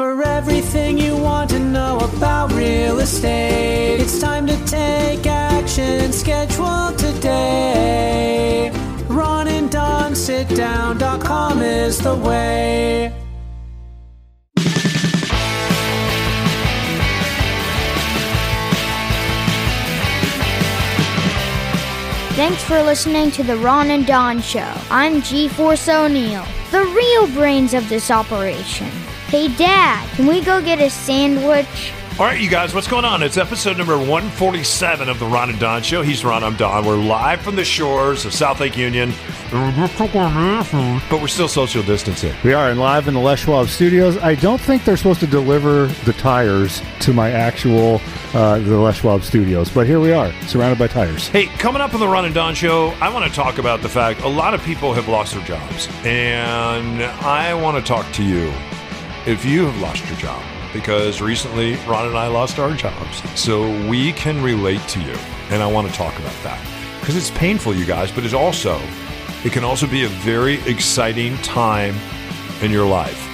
For everything you want to know about real estate, it's time to take action. Schedule today. Ron and Don sit down.com is the way. Thanks for listening to the Ron and Don Show. I'm G Force O'Neill, the real brains of this operation. Hey, Dad, can we go get a sandwich? All right, you guys, what's going on? It's episode number 147 of the Ron and Don Show. He's Ron, I'm Don. We're live from the shores of South Lake Union, but we're still social distancing. We are and live in the Les Schwab studios. I don't think they're supposed to deliver the tires to my actual uh, the Les Schwab studios, but here we are, surrounded by tires. Hey, coming up on the Ron and Don Show, I want to talk about the fact a lot of people have lost their jobs, and I want to talk to you if you have lost your job because recently Ron and I lost our jobs. So we can relate to you. And I want to talk about that because it's painful, you guys, but it's also, it can also be a very exciting time in your life.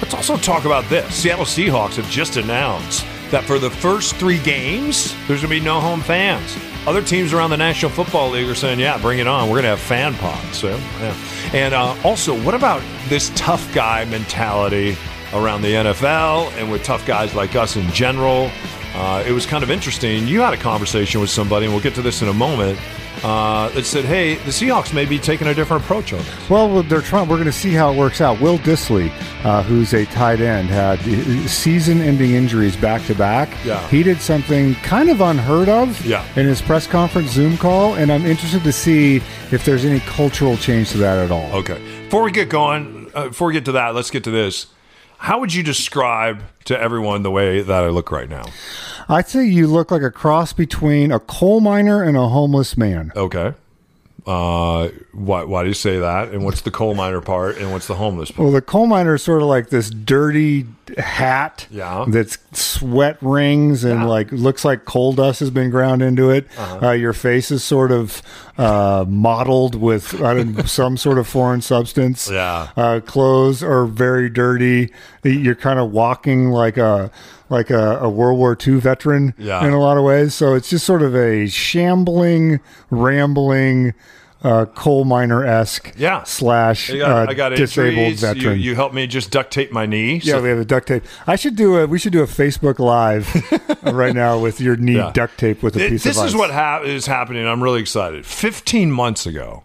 Let's also talk about this. Seattle Seahawks have just announced that for the first three games, there's going to be no home fans. Other teams around the National Football League are saying, yeah, bring it on. We're going to have fan pods. So, yeah. And uh, also, what about this tough guy mentality around the NFL and with tough guys like us in general? Uh, it was kind of interesting. You had a conversation with somebody, and we'll get to this in a moment, uh, that said, hey, the Seahawks may be taking a different approach on this. Well, they're trying. We're going to see how it works out. Will Dissly, uh, who's a tight end, had season-ending injuries back to back. Yeah. he did something kind of unheard of. Yeah. in his press conference Zoom call, and I'm interested to see if there's any cultural change to that at all. Okay. Before we get going, uh, before we get to that, let's get to this. How would you describe to everyone the way that I look right now? I'd say you look like a cross between a coal miner and a homeless man. Okay. Uh, why, why do you say that? And what's the coal miner part? And what's the homeless part? Well, the coal miner is sort of like this dirty hat Yeah. that's sweat rings and Yeah. like looks like coal dust has been ground into it. uh your face is sort of uh, mottled with I don't know, some sort of foreign substance. Yeah. Uh, clothes are very dirty. You're kind of walking like a like a, a World War II veteran Yeah. in a lot of ways. So it's just sort of a shambling, rambling. Uh, coal miner esque Yeah. slash I got, uh, I got disabled injuries. You, veteran. you helped me just duct tape my knee. yeah, we have a duct tape. I should do a. We should do a Facebook Live right now with your knee Yeah. duct tape with a piece this of ice. is what hap- is happening. I'm really excited. 15 months ago,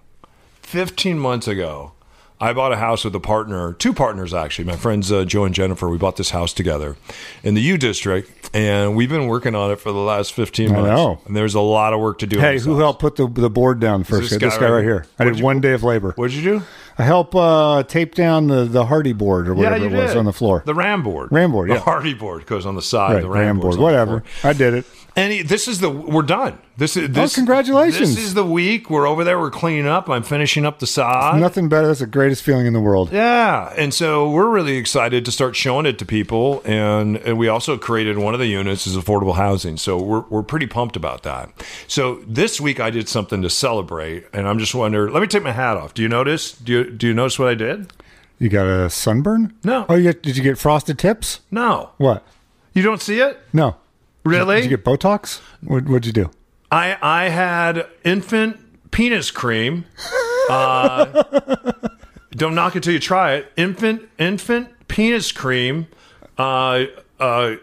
15 months ago, I bought a house with a partner, two partners actually. My friends uh, Joe and Jennifer. We bought this house together in the U District, and we've been working on it for the last 15 I months. know. And there's a lot of work to do. Hey, who house. helped put the the board down first? this This, guy guy, right right here? I did you- one day of labor. What'd you do? I help uh, tape down the the Hardie board or whatever yeah, it was did. on the floor. The Ram board. Ram board, The yeah. Hardie board goes on the side. right, the Ram, ram board, whatever. I did it. And he- this is the we're done. This is oh, this. congratulations. This is the week we're over there. We're cleaning up. I'm finishing up the sod. Nothing better. That's the greatest feeling in the world. Yeah, and so we're really excited to start showing it to people, and, and we also created one of the units as affordable housing. So we're we're pretty pumped about that. So this week I did something to celebrate, and I'm just wondering. Let me take my hat off. Do you notice? Do you do you notice what I did? You got a sunburn? No. Oh, you get, did you get frosted tips? No, What? you don't see it. No. Really? Did you get Botox? What, what'd you do? I I had infant penis cream. Uh, don't knock it till you try it. Infant infant penis cream. Uh, uh,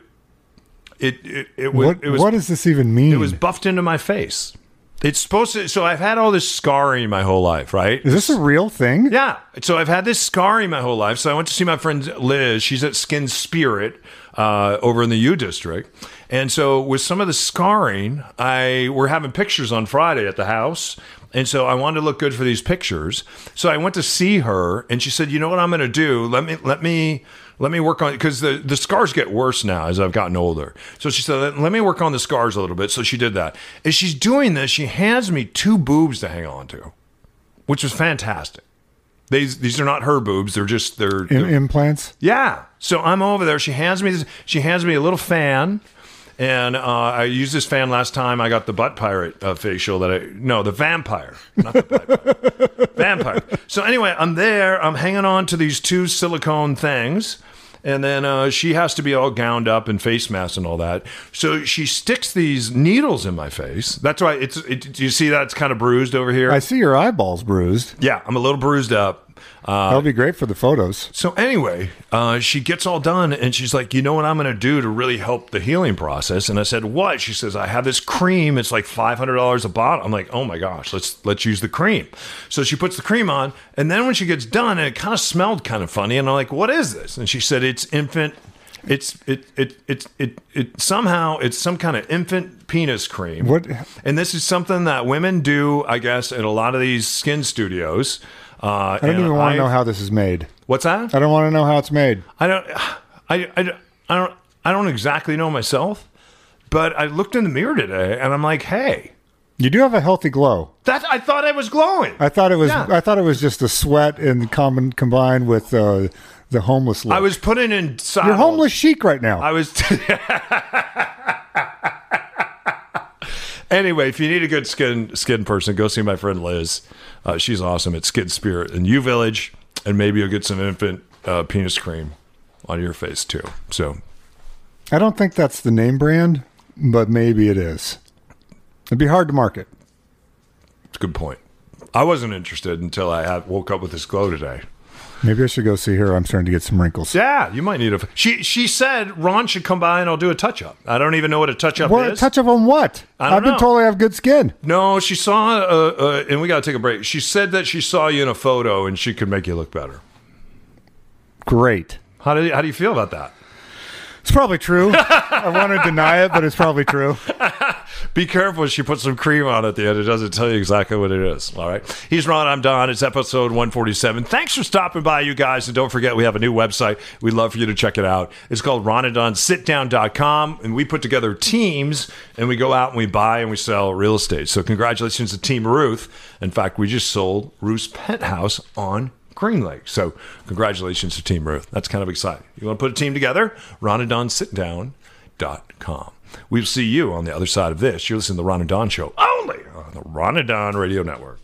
it it it was What, it was what does this even mean? it was buffed into my face. It's supposed to. So I've had all this scarring my whole life, right? Is this a real thing? Yeah. So I've had this scarring my whole life. So I went to see my friend Liz. She's at Skin Spirit uh, over in the U District. And so with some of the scarring, I we're having pictures on Friday at the house. And so I wanted to look good for these pictures. So I went to see her and she said, "You know what I'm going to do? Let me let me let me work on because the, the scars get worse now as I've gotten older. So she said, let, me work on the scars a little bit. So she did that. As she's doing this, she hands me two boobs to hang on to, which was fantastic. These these are not her boobs. They're just they're, they're implants? yeah. So I'm over there. She hands me this. She hands me a little fan, and uh, I used this fan last time. I got the butt pirate uh, facial that I no the vampire, not the butt pirate. vampire. So anyway, I'm there. I'm hanging on to these two silicone things. and then uh, she has to be all gowned up and face mask and all that. So she sticks these needles in my face. That's why it's. It, do you see that it's kind of bruised over here? I see your eyeballs bruised. yeah, I'm a little bruised up. Uh, That'll be great for the photos. So anyway, uh, she gets all done and she's like, "You know what I'm going to do to really help the healing process?" And I said, "What?" She says, "I have this cream. It's like five hundred dollars a bottle." I'm like, "Oh my gosh, let's let's use the cream." So she puts the cream on, and then when she gets done, and it kind of smelled kind of funny, and I'm like, "What is this?" And she said, "It's infant." It's it it it it it somehow it's some kind of infant penis cream. What- And this is something that women do, I guess, in a lot of these skin studios. Uh, I don't even want to know how this is made. What's that? I don't want to know how it's made. I don't, I, I, I don't, I don't exactly know myself, but I looked in the mirror today and I'm like, hey, You do have a healthy glow. that I thought I was glowing. I thought it was. Yeah. I thought it was just the sweat and common combined with uh, the homeless look. I was putting in. You're homeless chic right now. I was. anyway, if you need a good skin skin person, go see my friend Liz. Uh, she's awesome at Skin Spirit in U Village, and maybe you'll get some infant uh, penis cream on your face too. So I don't think that's the name brand, but maybe it is. It'd be hard to market. it's a good point. I wasn't interested until I had, woke up with this glow today. Maybe I should go see her. I'm starting to get some wrinkles. Yeah, you might need a. She she said Ron should come by and I'll do a touch up. I don't even know what a touch up is. What is. touch up on what? I don't I've been know. told I have good skin. no, she saw, uh, uh, and we got to take a break. She said that she saw you in a photo and she could make you look better. Great. How do you, how do you feel about that? Probably true. I want to deny it, but it's probably true. Be careful. She put some cream on at the end. It doesn't tell you exactly what it is. All right. He's Ron. I'm Don. It's episode 147. Thanks for stopping by, you guys. And don't forget, we have a new website. We'd love for you to check it out. It's called ronanddonsitdown.com. And we put together teams and we go out and we buy and we sell real estate. So, congratulations to Team Ruth. In fact, we just sold Ruth's penthouse on Green Lake. So, congratulations to Team Ruth. That's kind of exciting. You want to put a team together? ronanddonsitdown.com. We'll see you on the other side of this. You're listening to the Ron and Don Show only on the Ron and Don Radio Network.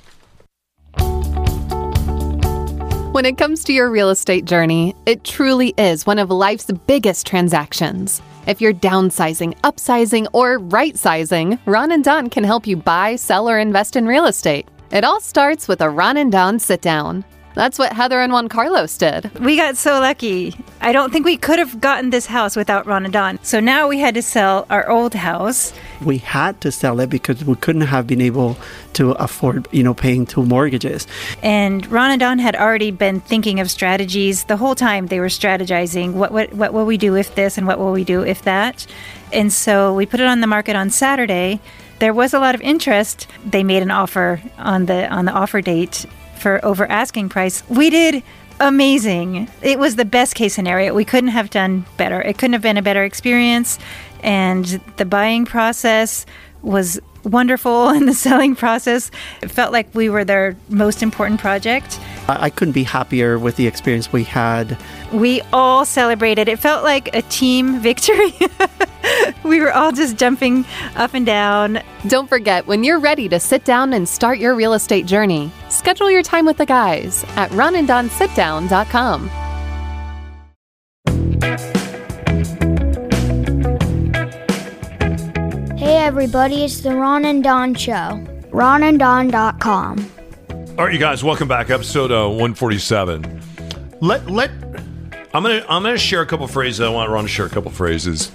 When it comes to your real estate journey, it truly is one of life's biggest transactions. If you're downsizing, upsizing, or right sizing, Ron and Don can help you buy, sell, or invest in real estate. It all starts with a Ron and Don sit down. That's what Heather and Juan Carlos did. We got so lucky. I don't think we could have gotten this house without Ron and Don. So now we had to sell our old house. we had to sell it because we couldn't have been able to afford, you know, paying two mortgages. And Ron and Don had already been thinking of strategies the whole time. They were strategizing what what what will we do if this and what will we do if that. And so we put it on the market on Saturday. There was a lot of interest. They made an offer on the on the offer date for over asking price. We did amazing. It was the best case scenario. We couldn't have done better. It couldn't have been a better experience. And the buying process was wonderful in the selling process. It felt like we were their most important project. I, I couldn't be happier with the experience we had. we all celebrated. It felt like a team victory. We were all just jumping up and down. Don't forget, when you're ready to sit down and start your real estate journey, schedule your time with the guys at ronanddonsitdown.com. everybody, it's the Ron and Don Show. RonandDon.com. All right, you guys, welcome back. Episode uh, 147. Let let I'm gonna I'm gonna share a couple phrases. I want Ron to share a couple phrases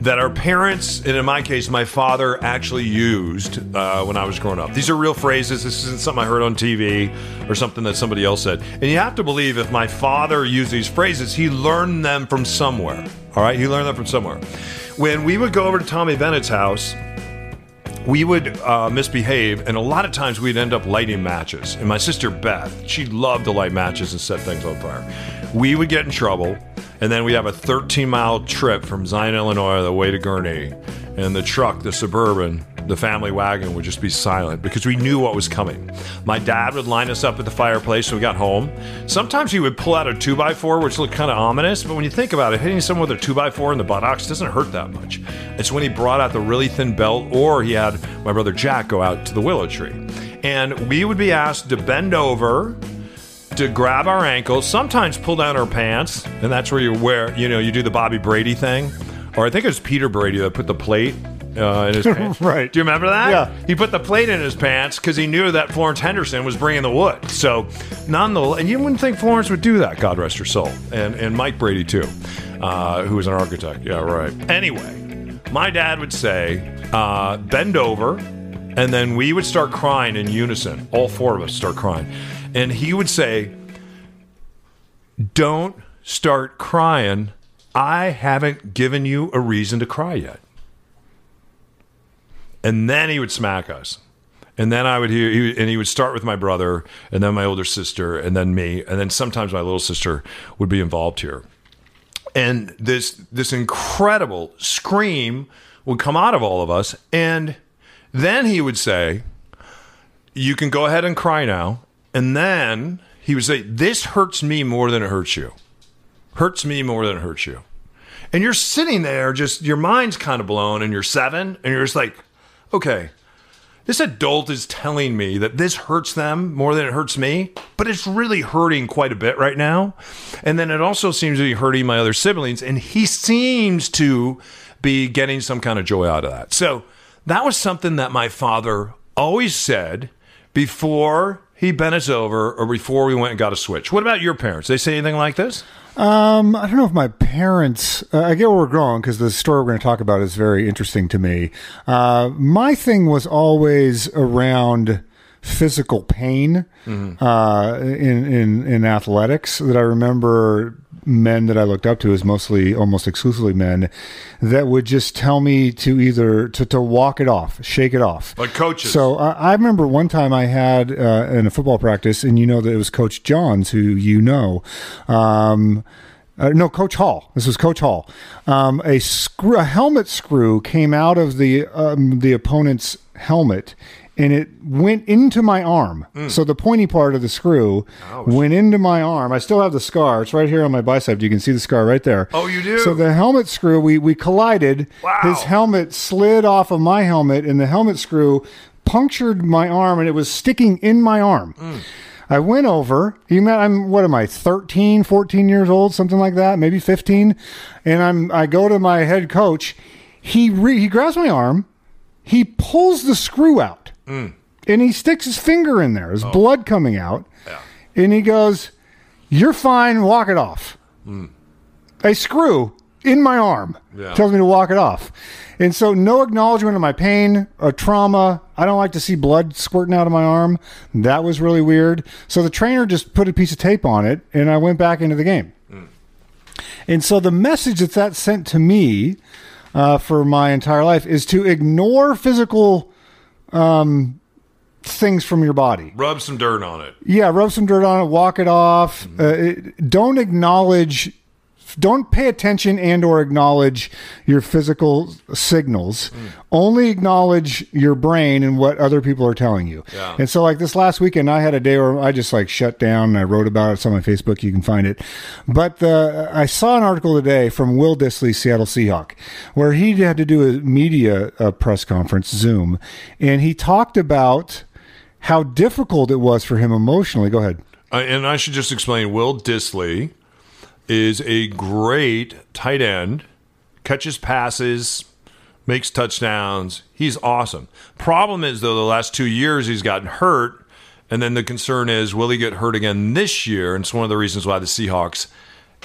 that our parents, and in my case, my father actually used uh, when I was growing up. These are real phrases. This isn't something I heard on TV or something that somebody else said. And you have to believe if my father used these phrases, he learned them from somewhere. All right, he learned them from somewhere. When we would go over to Tommy Bennett's house, we would uh, misbehave, and a lot of times we'd end up lighting matches. And my sister Beth, she loved to light matches and set things on fire. We would get in trouble, and then we'd have a 13 mile trip from Zion, Illinois, the way to Gurnee. And the truck, the Suburban, the family wagon would just be silent because we knew what was coming. My dad would line us up at the fireplace when we got home. Sometimes he would pull out a 2x4, which looked kind of ominous, but when you think about it, hitting someone with a 2x4 in the buttocks doesn't hurt that much. It's when he brought out the really thin belt, or he had my brother Jack go out to the willow tree. And we would be asked to bend over to grab our ankles, sometimes pull down our pants, and that's where you wear, you know, you do the Bobby Brady thing. Or I think it was Peter Brady that put the plate uh, in his pants. Right. Do you remember that? Yeah. He put the plate in his pants because he knew that Florence Henderson was bringing the wood. So, nonetheless, and you wouldn't think Florence would do that, God rest her soul. And, and Mike Brady, too, uh, who was an architect. Yeah, right. Anyway, my dad would say, uh, bend over, and then we would start crying in unison. All four of us start crying. And he would say, Don't start crying. I haven't given you a reason to cry yet. And then he would smack us. And then I would hear, he, and he would start with my brother, and then my older sister, and then me, and then sometimes my little sister would be involved here. And this this incredible scream would come out of all of us, and then he would say, "You can go ahead and cry now." And then he would say, "This hurts me more than it hurts you. Hurts me more than it hurts you." And you're sitting there, just your mind's kind of blown, and you're seven, and you're just like, "Okay." This adult is telling me that this hurts them more than it hurts me, but it's really hurting quite a bit right now. And then it also seems to be hurting my other siblings, and he seems to be getting some kind of joy out of that. So that was something that my father always said before he bent us over or before we went and got a switch. What about your parents? They say anything like this? Um, I don't know if my parents. Uh, I get where we're going because the story we're going to talk about is very interesting to me. Uh, my thing was always around physical pain uh, in in in athletics. That I remember men that I looked up to is mostly almost exclusively men that would just tell me to either to, to walk it off, shake it off. Like coaches. So uh, I remember one time I had uh, in a football practice, and you know that it was Coach Johns, who you know. Um, uh, no, Coach Hall. This was Coach Hall. Um, a screw, a helmet screw came out of the um, the opponent's helmet, and it went into my arm. Hmm. So the pointy part of the screw went into my arm. I still have the scar. It's right here on my bicep. You can see the scar right there. Oh, you do? So the helmet screw, we we collided. Wow. His helmet slid off of my helmet, and the helmet screw punctured my arm, and it was sticking in my arm. Hmm. I went over. You met I'm what am I 13, 14 years old, something like that, maybe 15. And I'm I go to my head coach. He re, he grabs my arm. He pulls the screw out. Mm. And he sticks his finger in there. There's Oh. blood coming out. And he goes, "You're fine, walk it off." A screw in my arm Mm. Yeah. tells me to walk it off. And so, no acknowledgement of my pain or trauma. I don't like to see blood squirting out of my arm. That was really weird. So, the trainer just put a piece of tape on it, and I went back into the game. And so, the message that that sent to me uh, for my entire life is to ignore physical um, things from your body. Rub some dirt on it. Yeah, rub some dirt on it, walk it off. Uh, it, don't acknowledge, don't pay attention and or acknowledge your physical signals. Only acknowledge your brain and what other people are telling you. Yeah. And so, like this last weekend, I had a day where I just like shut down. And I wrote about it. It's on my Facebook. You can find it. But the, I saw an article today from Will Dissly, Seattle Seahawk, where he had to do a media uh, press conference, Zoom, and he talked about how difficult it was for him emotionally. Go ahead. Uh, and I should just explain Will Dissly is a great tight end, catches passes, makes touchdowns. He's awesome. Problem is, though, the last two years he's gotten hurt. And then the concern is, will he get hurt again this year? And it's one of the reasons why the Seahawks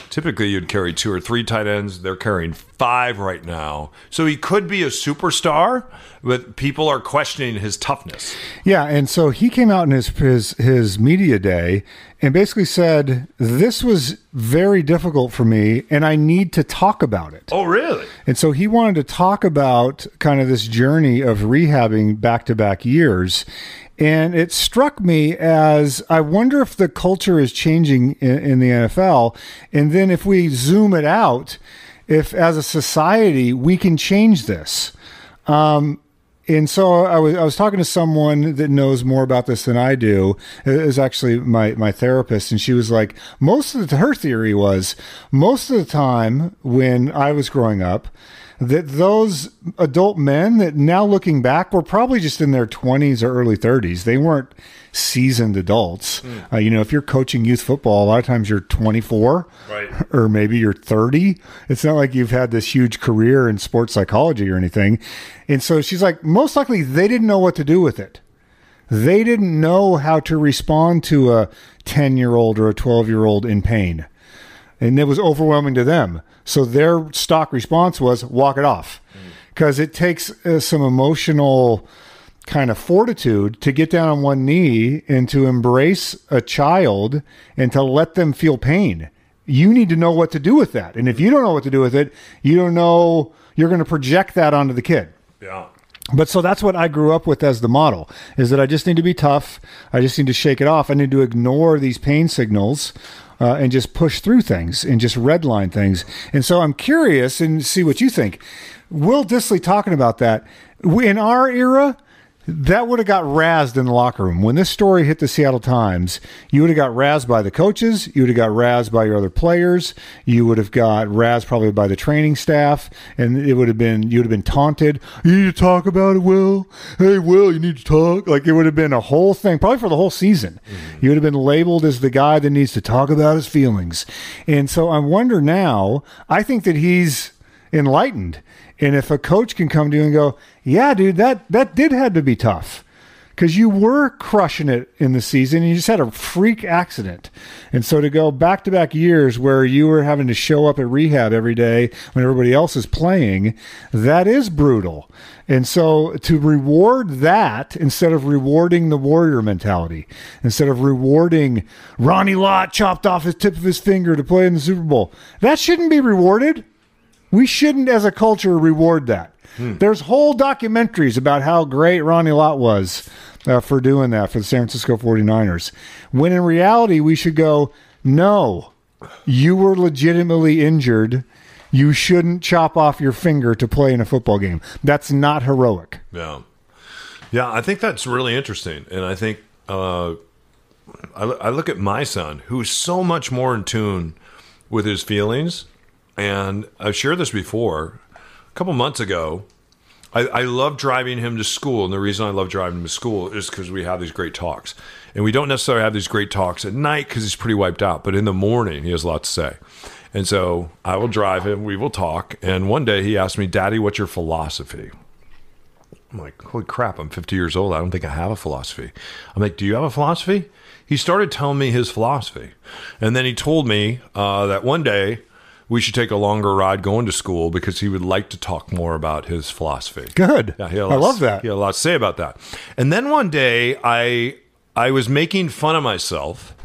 typically you'd carry two or three tight ends. They're carrying five right now. So he could be a superstar, but people are questioning his toughness. Yeah, and so he came out in his his his media day and basically said this was very difficult for me and I need to talk about it. Oh, really? And so he wanted to talk about kind of this journey of rehabbing back to back years. And it struck me as I wonder if the culture is changing in, in the NFL. And then if we zoom it out, if as a society we can change this. Um, and so I was I was talking to someone that knows more about this than I do. It was actually my my therapist, and she was like, most of the her theory was most of the time when I was growing up, that those adult men that now looking back were probably just in their twenties or early thirties. They weren't seasoned adults. Uh, you know, if you're coaching youth football, a lot of times you're 24 Right. or maybe you're 30. It's not like you've had this huge career in sports psychology or anything. And so she's like, most likely they didn't know what to do with it. They didn't know how to respond to a 10 year old or a 12 year old in pain. And it was overwhelming to them. So their stock response was walk it off because it takes uh, some emotional kind of fortitude to get down on one knee and to embrace a child and to let them feel pain. You need to know what to do with that. And if you don't know what to do with it, you don't know, you're going to project that onto the kid. Yeah. But so that's what I grew up with as the model is that I just need to be tough. I just need to shake it off. I need to ignore these pain signals uh, and just push through things and just redline things. And so I'm curious and see what you think. Will Dissly talking about that in our era, that would have got razzed in the locker room. When this story hit the Seattle Times, you would have got razzed by the coaches, you would have got razzed by your other players, you would have got razzed probably by the training staff, and it would have been you would have been taunted. You need to talk about it, Will. Hey, Will, you need to talk. Like it would have been a whole thing, probably for the whole season. Mm-hmm. You would have been labeled as the guy that needs to talk about his feelings. And so I wonder now, I think that he's enlightened. And if a coach can come to you and go, "Yeah, dude, that that did have to be tough." Because you were crushing it in the season, and you just had a freak accident, and so to go back to back years where you were having to show up at rehab every day when everybody else is playing, that is brutal. And so to reward that instead of rewarding the warrior mentality, instead of rewarding Ronnie Lott chopped off his tip of his finger to play in the Super Bowl, that shouldn't be rewarded. We shouldn't, as a culture, reward that. There's whole documentaries about how great Ronnie Lott was uh, for doing that for the San Francisco 49ers. When in reality, we should go, no, you were legitimately injured. You shouldn't chop off your finger to play in a football game. That's not heroic. Yeah. Yeah, I think that's really interesting. And I think uh, I, I look at my son, who's so much more in tune with his feelings. And I've shared this before. A couple months ago, I, I love driving him to school. And the reason I love driving him to school is because we have these great talks. And we don't necessarily have these great talks at night because he's pretty wiped out. But in the morning, he has a lot to say. And so I will drive him, we will talk. And one day he asked me, Daddy, what's your philosophy? I'm like, holy crap, I'm 50 years old. I don't think I have a philosophy. I'm like, do you have a philosophy? He started telling me his philosophy. And then he told me uh, that one day we should take a longer ride going to school because he would like to talk more about his philosophy. Good. Yeah, he had a I love that. He had a lot to say about that. And then one day, I I was making fun of myself,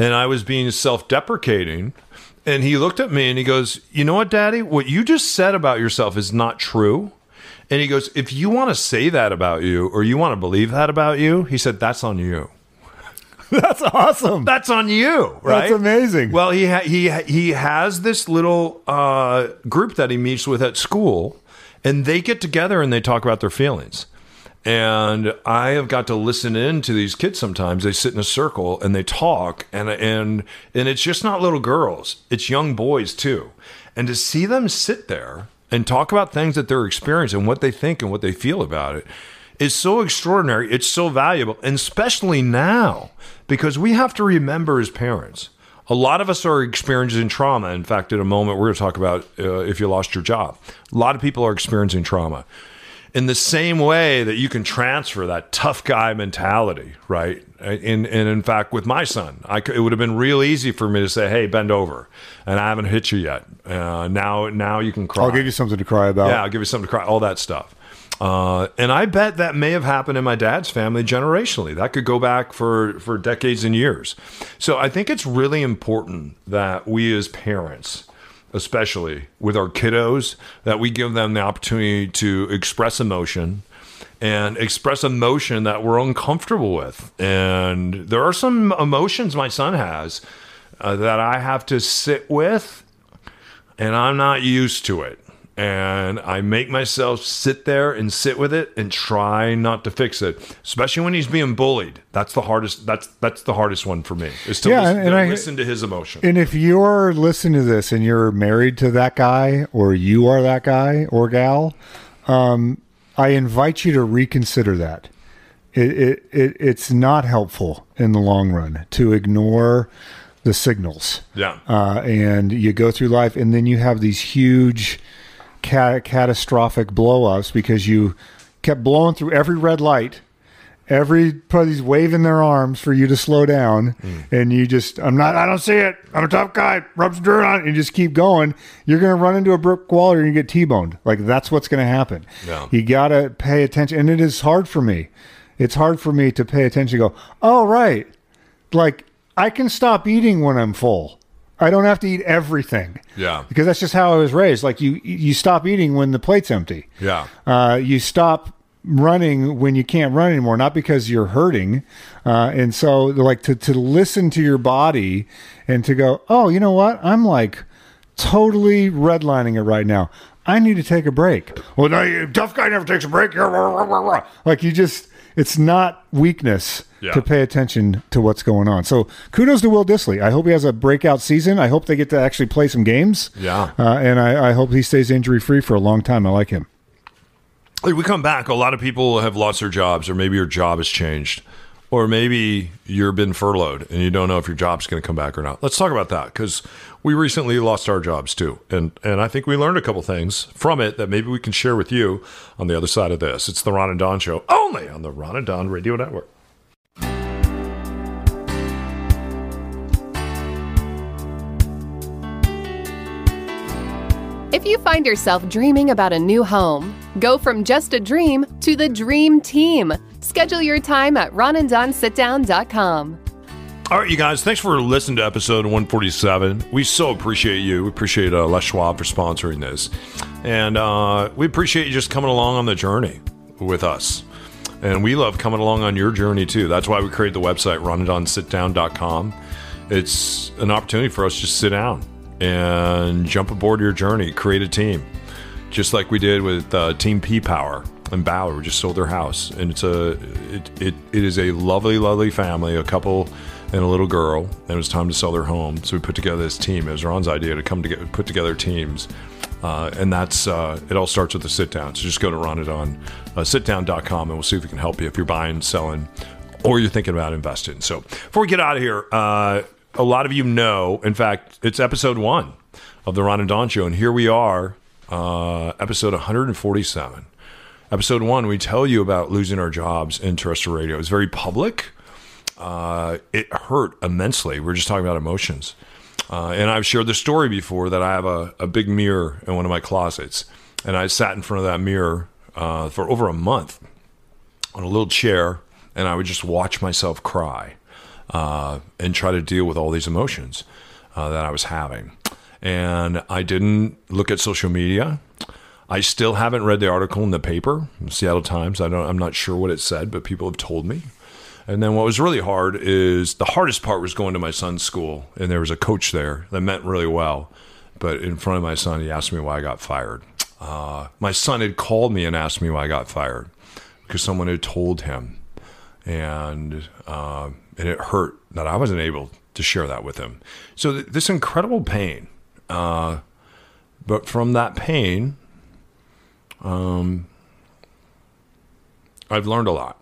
and I was being self-deprecating. And he looked at me and he goes, "You know what, Daddy? What you just said about yourself is not true." And he goes, "If you want to say that about you, or you want to believe that about you," he said, "That's on you." That's awesome. That's on you, right? That's amazing. Well, he ha- he ha- he has this little uh, group that he meets with at school, and they get together and they talk about their feelings. And I have got to listen in to these kids sometimes. They sit in a circle and they talk, and and and it's just not little girls; it's young boys too. And to see them sit there and talk about things that they're experiencing, what they think and what they feel about it, is so extraordinary. It's so valuable, and especially now because we have to remember as parents. A lot of us are experiencing trauma. In fact, in a moment, we're going to talk about uh, if you lost your job. A lot of people are experiencing trauma. In the same way that you can transfer that tough guy mentality, right? And, and in fact, with my son, I it would have been real easy for me to say, "Hey, bend over," and I haven't hit you yet. Uh, now, now you can cry. I'll give you something to cry about. Yeah, I'll give you something to cry. All that stuff. Uh, and I bet that may have happened in my dad's family generationally. That could go back for for decades and years. So I think it's really important that we as parents, especially with our kiddos, that we give them the opportunity to express emotion and express emotion that we're uncomfortable with. And there are some emotions my son has uh, that I have to sit with and I'm not used to it. And I make myself sit there and sit with it and try not to fix it, especially when he's being bullied. That's the hardest. That's that's the hardest one for me is to, Yeah, listen, and to I- listen to his emotion. And if you're listening to this and you're married to that guy or you are that guy or gal, um, I invite you to reconsider that it, it, it it's not helpful in the long run to ignore the signals. Yeah. Uh, and you go through life, and then you have these huge ca- catastrophic blowups because you kept blowing through every red light. Everybody's waving their arms for you to slow down, mm. and you just, I'm not, I don't see it. I'm a tough guy. Rub some dirt on it, and just keep going. You're going to run into a brick wall or you get T boned. Like, that's what's going to happen. Yeah. You got to pay attention. And it is hard for me. It's hard for me to pay attention, to go, oh, right. Like, I can stop eating when I'm full. I don't have to eat everything. Yeah. Because that's just how I was raised. Like you, you stop eating when the plate's empty. Yeah. Uh, you stop running when you can't run anymore, not because you're hurting. Uh, and so, like to to listen to your body and to go, oh, you know what? I'm like totally redlining it right now. I need to take a break. Well, no, you, tough guy never takes a break. Like you just, it's not weakness Yeah. to pay attention to what's going on. So kudos to Will Dissly. I hope he has a breakout season. I hope they get to actually play some games. Yeah. Uh, and I, I hope he stays injury free for a long time. I like him. Like, we come back, a lot of people have lost their jobs, or maybe your job has changed, or maybe you've been furloughed and you don't know if your job's going to come back or not. Let's talk about that because we recently lost our jobs too, and and I think we learned a couple things from it that maybe we can share with you on the other side of this. It's the Ron and Don Show, only on the Ron and Don Radio Network. If you find yourself dreaming about a new home, go from just a dream to the dream team. Schedule your time at ronanddonsitdown.com. All right, you guys, thanks for listening to episode 147. We so appreciate you. We appreciate uh, Les Schwab for sponsoring this. And uh, we appreciate you just coming along on the journey with us. And we love coming along on your journey too. That's why we created the website, ronanddonsitdown.com. It's an opportunity for us to just sit down and jump aboard your journey, create a team just like we did with uh, Team P Power and Bauer. We just sold their house, and it's a it, it it is a lovely, lovely family, a couple and a little girl. And it was time to sell their home, so we put together this team. It was Ron's idea to come together, put together teams, uh, and that's uh, it. All starts with a sit down. So just go to Ronadon, uh, sitdown.com, and we'll see if we can help you if you're buying, selling, or you're thinking about investing. So before we get out of here, uh, a lot of you know. In fact, it's episode one of the Ron and Don Show, and here we are, uh, episode 147. Episode one, we tell you about losing our jobs in terrestrial radio. It's very public. Uh, it hurt immensely. We are just talking about emotions. Uh, and I've shared the story before that I have a, a big mirror in one of my closets. And I sat in front of that mirror uh, for over a month on a little chair, and I would just watch myself cry uh, and try to deal with all these emotions uh, that I was having. And I didn't look at social media. I still haven't read the article in the paper, Seattle Times. I don't. I'm not sure what it said, but people have told me. And then what was really hard is the hardest part was going to my son's school, and there was a coach there that meant really well. But in front of my son, he asked me why I got fired. Uh, my son had called me and asked me why I got fired because someone had told him, and uh, and it hurt that I wasn't able to share that with him. So th- this incredible pain, uh, but from that pain, um, I've learned a lot.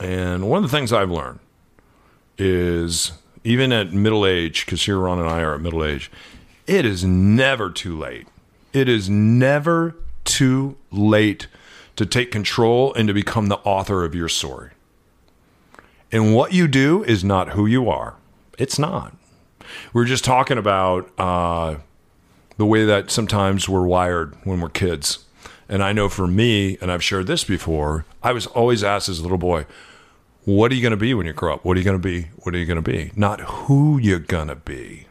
And one of the things I've learned is even at middle age, because here Ron and I are at middle age, it is never too late. It is never too late to take control and to become the author of your story. And what you do is not who you are. It's not. We are just talking about uh, the way that sometimes we're wired when we're kids. And I know for me, and I've shared this before, I was always asked as a little boy, what are you going to be when you grow up? What are you going to be? What are you going to be? Not who you're going to be.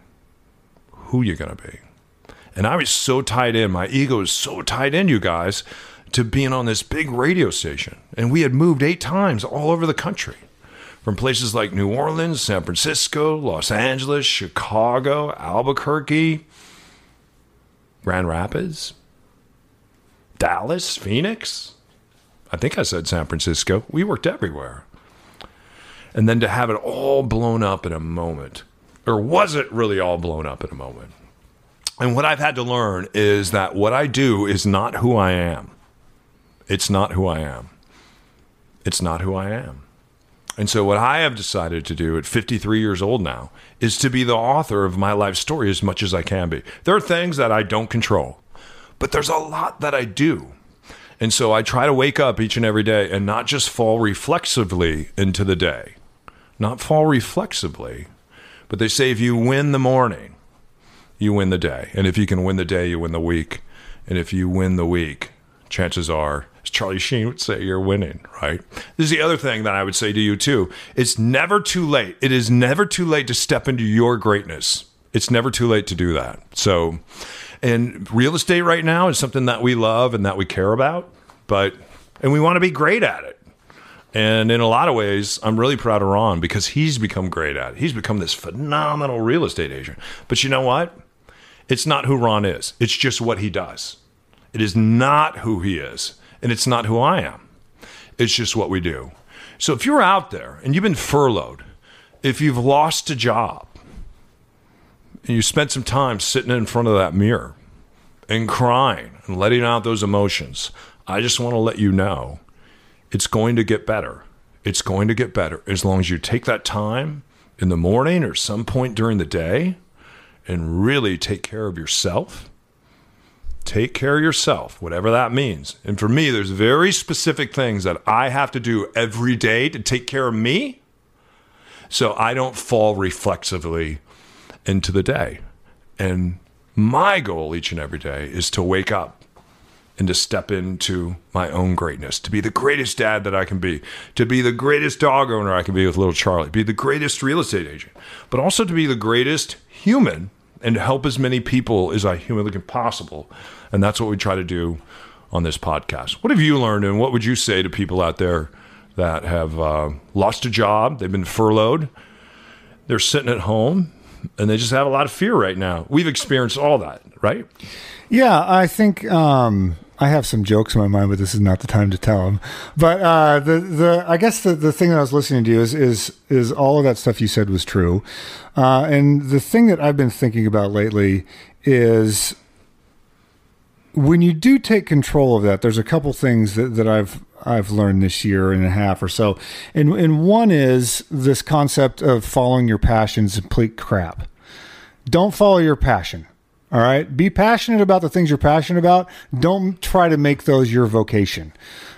Who you're going to be. And I was so tied in, my ego is so tied in, you guys, to being on this big radio station. And we had moved eight times all over the country from places like New Orleans, San Francisco, Los Angeles, Chicago, Albuquerque, Grand Rapids, Dallas, Phoenix. I think I said San Francisco. We worked everywhere. And then to have it all blown up in a moment, or was it really all blown up in a moment? And what I've had to learn is that what I do is not who I am. It's not who I am. It's not who I am. And so, what I have decided to do at 53 years old now is to be the author of my life story as much as I can be. There are things that I don't control, but there's a lot that I do. And so, I try to wake up each and every day and not just fall reflexively into the day, not fall reflexively, but they say if you win the morning, you win the day. And if you can win the day, you win the week. And if you win the week, chances are, as Charlie Sheen would say, you're winning, right? This is the other thing that I would say to you, too. It's never too late. It is never too late to step into your greatness. It's never too late to do that. So, and real estate right now is something that we love and that we care about, but, and we want to be great at it. And in a lot of ways, I'm really proud of Ron because he's become great at it. He's become this phenomenal real estate agent. But you know what? It's not who Ron is, it's just what he does. It is not who he is, and it's not who I am. It's just what we do. So if you're out there and you've been furloughed, if you've lost a job, and you spent some time sitting in front of that mirror and crying and letting out those emotions, I just want to let you know it's going to get better. It's going to get better as long as you take that time in the morning or some point during the day and really take care of yourself. Take care of yourself, whatever that means. And for me, there's very specific things that I have to do every day to take care of me so I don't fall reflexively into the day. And my goal each and every day is to wake up and to step into my own greatness, to be the greatest dad that I can be, to be the greatest dog owner I can be with little Charlie, be the greatest real estate agent, but also to be the greatest human and help as many people as I humanly can possible. And that's what we try to do on this podcast. What have you learned, and what would you say to people out there that have uh, lost a job, they've been furloughed, they're sitting at home, and they just have a lot of fear right now? We've experienced all that, right? Yeah, I think um, I have some jokes in my mind, but this is not the time to tell them. But uh, the the I guess the, the thing that I was listening to is is is all of that stuff you said was true, uh, and the thing that I've been thinking about lately is when you do take control of that. There's a couple things that, that I've I've learned this year and a half or so, and and one is this concept of following your passions complete crap. Don't follow your passion. All right. Be passionate about the things you're passionate about. Don't try to make those your vocation.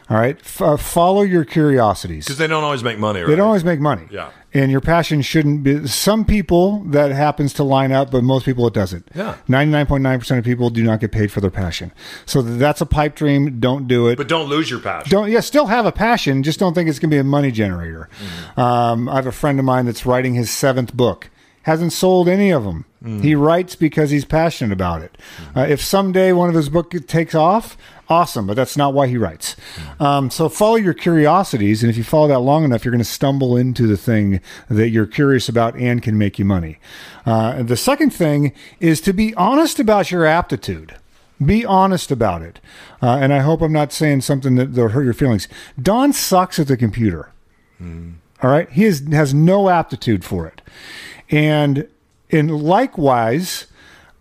All right. F- uh, follow your curiosities. Because they don't always make money, right? They don't always make money. Yeah. And your passion shouldn't be. Some people that happens to line up, but most people it doesn't. Yeah. 99.9% of people do not get paid for their passion. So that's a pipe dream. Don't do it. But don't lose your passion. Don't yeah, still have a passion. Just don't think it's going to be a money generator. Um, I have a friend of mine that's writing his seventh book. Hasn't sold any of them. He writes because he's passionate about it. Uh, if someday one of his book takes off, awesome. But that's not why he writes. Um, so follow your curiosities, and if you follow that long enough, you're going to stumble into the thing that you're curious about and can make you money. Uh, the second thing is to be honest about your aptitude. Be honest about it. Uh, and I hope I'm not saying something that will hurt your feelings. Don sucks at the computer. All right. He is, has no aptitude for it. And, and likewise,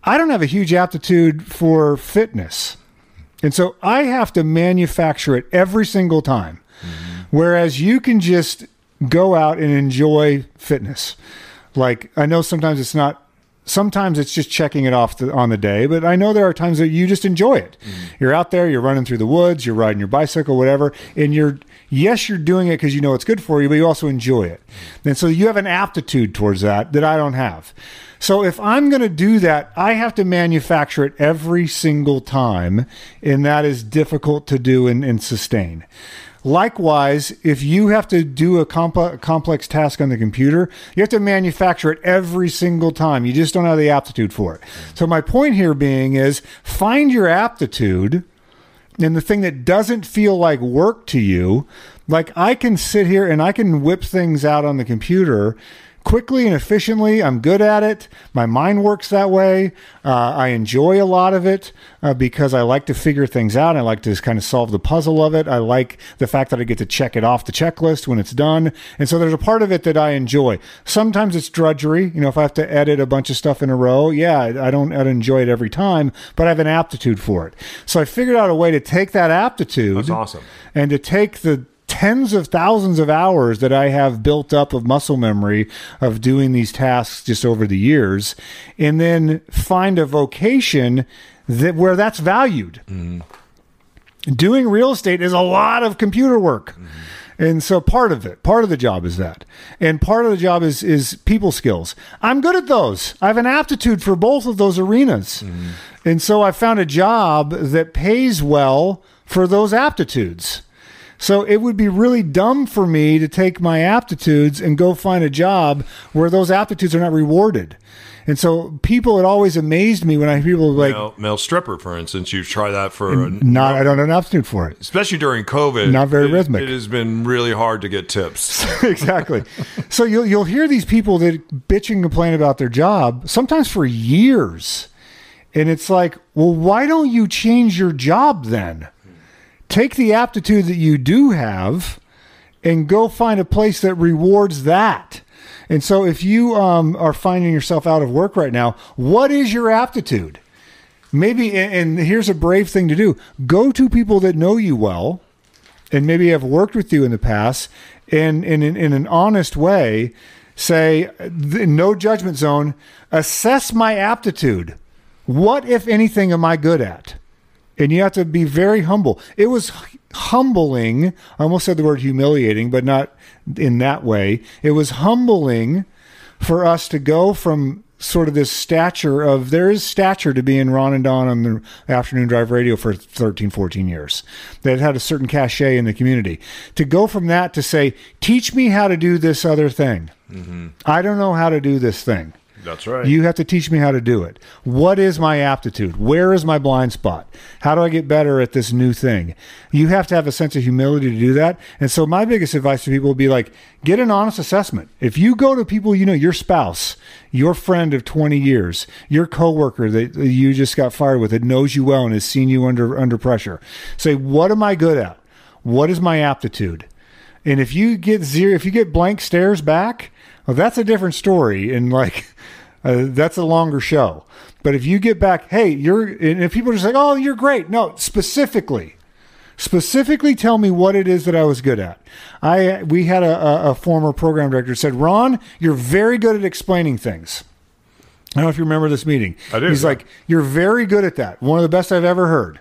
I don't have a huge aptitude for fitness. And so I have to manufacture it every single time. Mm-hmm. Whereas you can just go out and enjoy fitness. Like, I know sometimes it's not sometimes it's just checking it off the, on the day but i know there are times that you just enjoy it mm-hmm. you're out there you're running through the woods you're riding your bicycle whatever and you're yes you're doing it because you know it's good for you but you also enjoy it and so you have an aptitude towards that that i don't have so if i'm going to do that i have to manufacture it every single time and that is difficult to do and, and sustain Likewise, if you have to do a comp- complex task on the computer, you have to manufacture it every single time. You just don't have the aptitude for it. So, my point here being is find your aptitude and the thing that doesn't feel like work to you. Like, I can sit here and I can whip things out on the computer quickly and efficiently. I'm good at it. My mind works that way. Uh, I enjoy a lot of it uh, because I like to figure things out. I like to kind of solve the puzzle of it. I like the fact that I get to check it off the checklist when it's done. And so there's a part of it that I enjoy. Sometimes it's drudgery. You know, if I have to edit a bunch of stuff in a row, yeah, I don't, I don't enjoy it every time, but I have an aptitude for it. So I figured out a way to take that aptitude That's awesome. and to take the tens of thousands of hours that I have built up of muscle memory of doing these tasks just over the years, and then find a vocation that where that's valued. Mm-hmm. Doing real estate is a lot of computer work. Mm-hmm. And so part of it, part of the job is that. And part of the job is is people skills. I'm good at those. I have an aptitude for both of those arenas. Mm-hmm. And so I found a job that pays well for those aptitudes. So it would be really dumb for me to take my aptitudes and go find a job where those aptitudes are not rewarded. And so people it always amazed me when I hear people like male, male stripper, for instance, you've tried that for a, not I don't have an aptitude for it. especially during COVID. Not very it- rhythmic. It has been really hard to get tips. exactly. So you'll you'll hear these people that bitch and complain about their job sometimes for years, and it's like, well, why don't you change your job then? Take the aptitude that you do have, and go find a place that rewards that. And so, if you um, are finding yourself out of work right now, what is your aptitude? Maybe, and here's a brave thing to do: go to people that know you well and maybe have worked with you in the past and, and in, in an honest way say no judgment zone assess my aptitude what if anything am i good at and you have to be very humble it was humbling i almost said the word humiliating but not in that way it was humbling for us to go from sort of this stature of there is stature to being Ron and Don on the afternoon drive radio for 13, 14 years that had a certain cachet in the community. To go from that to say, teach me how to do this other thing. Mm-hmm. I don't know how to do this thing. That's right. You have to teach me how to do it. What is my aptitude? Where is my blind spot? How do I get better at this new thing? You have to have a sense of humility to do that. And so my biggest advice to people would be like, get an honest assessment. If you go to people you know, your spouse, your friend of 20 years, your coworker that you just got fired with that knows you well and has seen you under under pressure, say, what am I good at? What is my aptitude? And if you get zero, if you get blank stares back, well, that's a different story. And like, uh, that's a longer show. But if you get back, hey, you're, and if people are just like, oh, you're great. No, specifically, specifically tell me what it is that I was good at. I, we had a, a, a former program director said, Ron, you're very good at explaining things. I don't know if you remember this meeting. I do, He's like, you're very good at that. One of the best I've ever heard.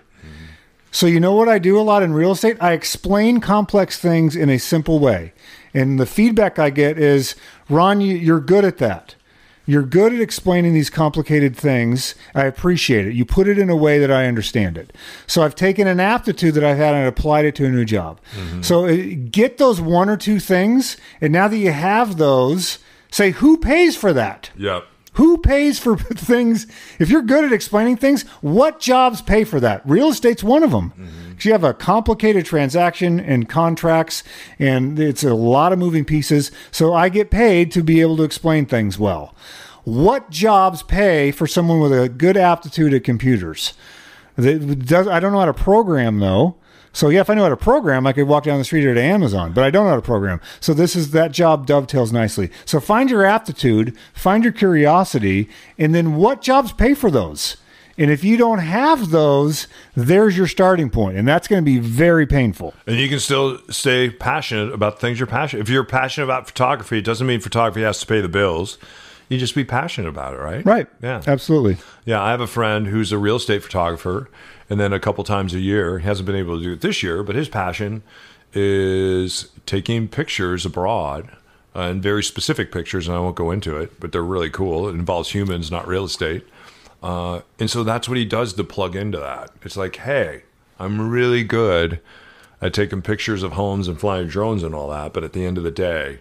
So you know what I do a lot in real estate? I explain complex things in a simple way. And the feedback I get is, Ron, you, you're good at that. You're good at explaining these complicated things. I appreciate it. You put it in a way that I understand it. So I've taken an aptitude that I've had and applied it to a new job. So uh, get those one or two things. And now that you have those, say, who pays for that? Yep. Who pays for things? If you're good at explaining things, what jobs pay for that? Real estate's one of them. 'Cause You have a complicated transaction and contracts, and it's a lot of moving pieces. So I get paid to be able to explain things well. What jobs pay for someone with a good aptitude at computers? I don't know how to program though. So yeah, if I know how to program, I could walk down the street or to Amazon, but I don't know how to program. So this is that job dovetails nicely. So find your aptitude, find your curiosity, and then what jobs pay for those? And if you don't have those, there's your starting point, and that's going to be very painful. And you can still stay passionate about things you're passionate. If you're passionate about photography, it doesn't mean photography has to pay the bills. You just be passionate about it, right? Right. Yeah. Absolutely. Yeah, I have a friend who's a real estate photographer, and then a couple times a year, he hasn't been able to do it this year, but his passion is taking pictures abroad uh, and very specific pictures, and I won't go into it, but they're really cool. It involves humans, not real estate. Uh, and so that's what he does to plug into that. It's like, hey, I'm really good at taking pictures of homes and flying drones and all that, but at the end of the day,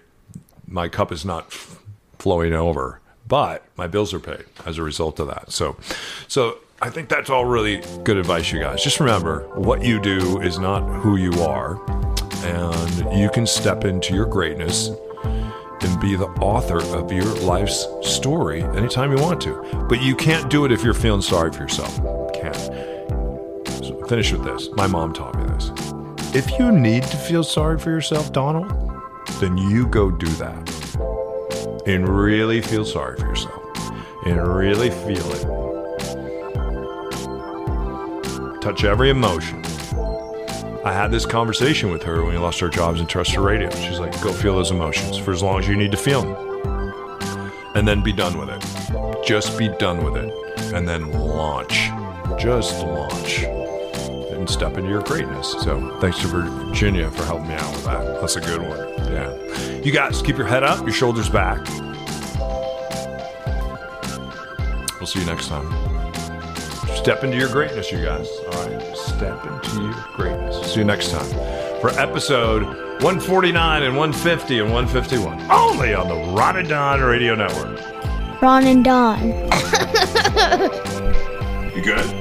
my cup is not f- flowing over, but my bills are paid as a result of that. So, so I think that's all really good advice, you guys. Just remember, what you do is not who you are, and you can step into your greatness and be the author of your life's story anytime you want to. But you can't do it if you're feeling sorry for yourself. Can't. So finish with this. My mom taught me this. If you need to feel sorry for yourself, Donald, then you go do that. And really feel sorry for yourself. And really feel it. Touch every emotion. I had this conversation with her when we lost our jobs in terrestrial radio. She's like, go feel those emotions for as long as you need to feel them. And then be done with it. Just be done with it. And then launch. Just launch. And step into your greatness. So thanks to Virginia for helping me out with that. That's a good one. Yeah. You guys keep your head up, your shoulders back. We'll see you next time. Step into your greatness, you guys. All right. Step into your greatness. See you next time for episode 149 and 150 and 151. Only on the Ron and Don Radio Network. Ron and Don. You good?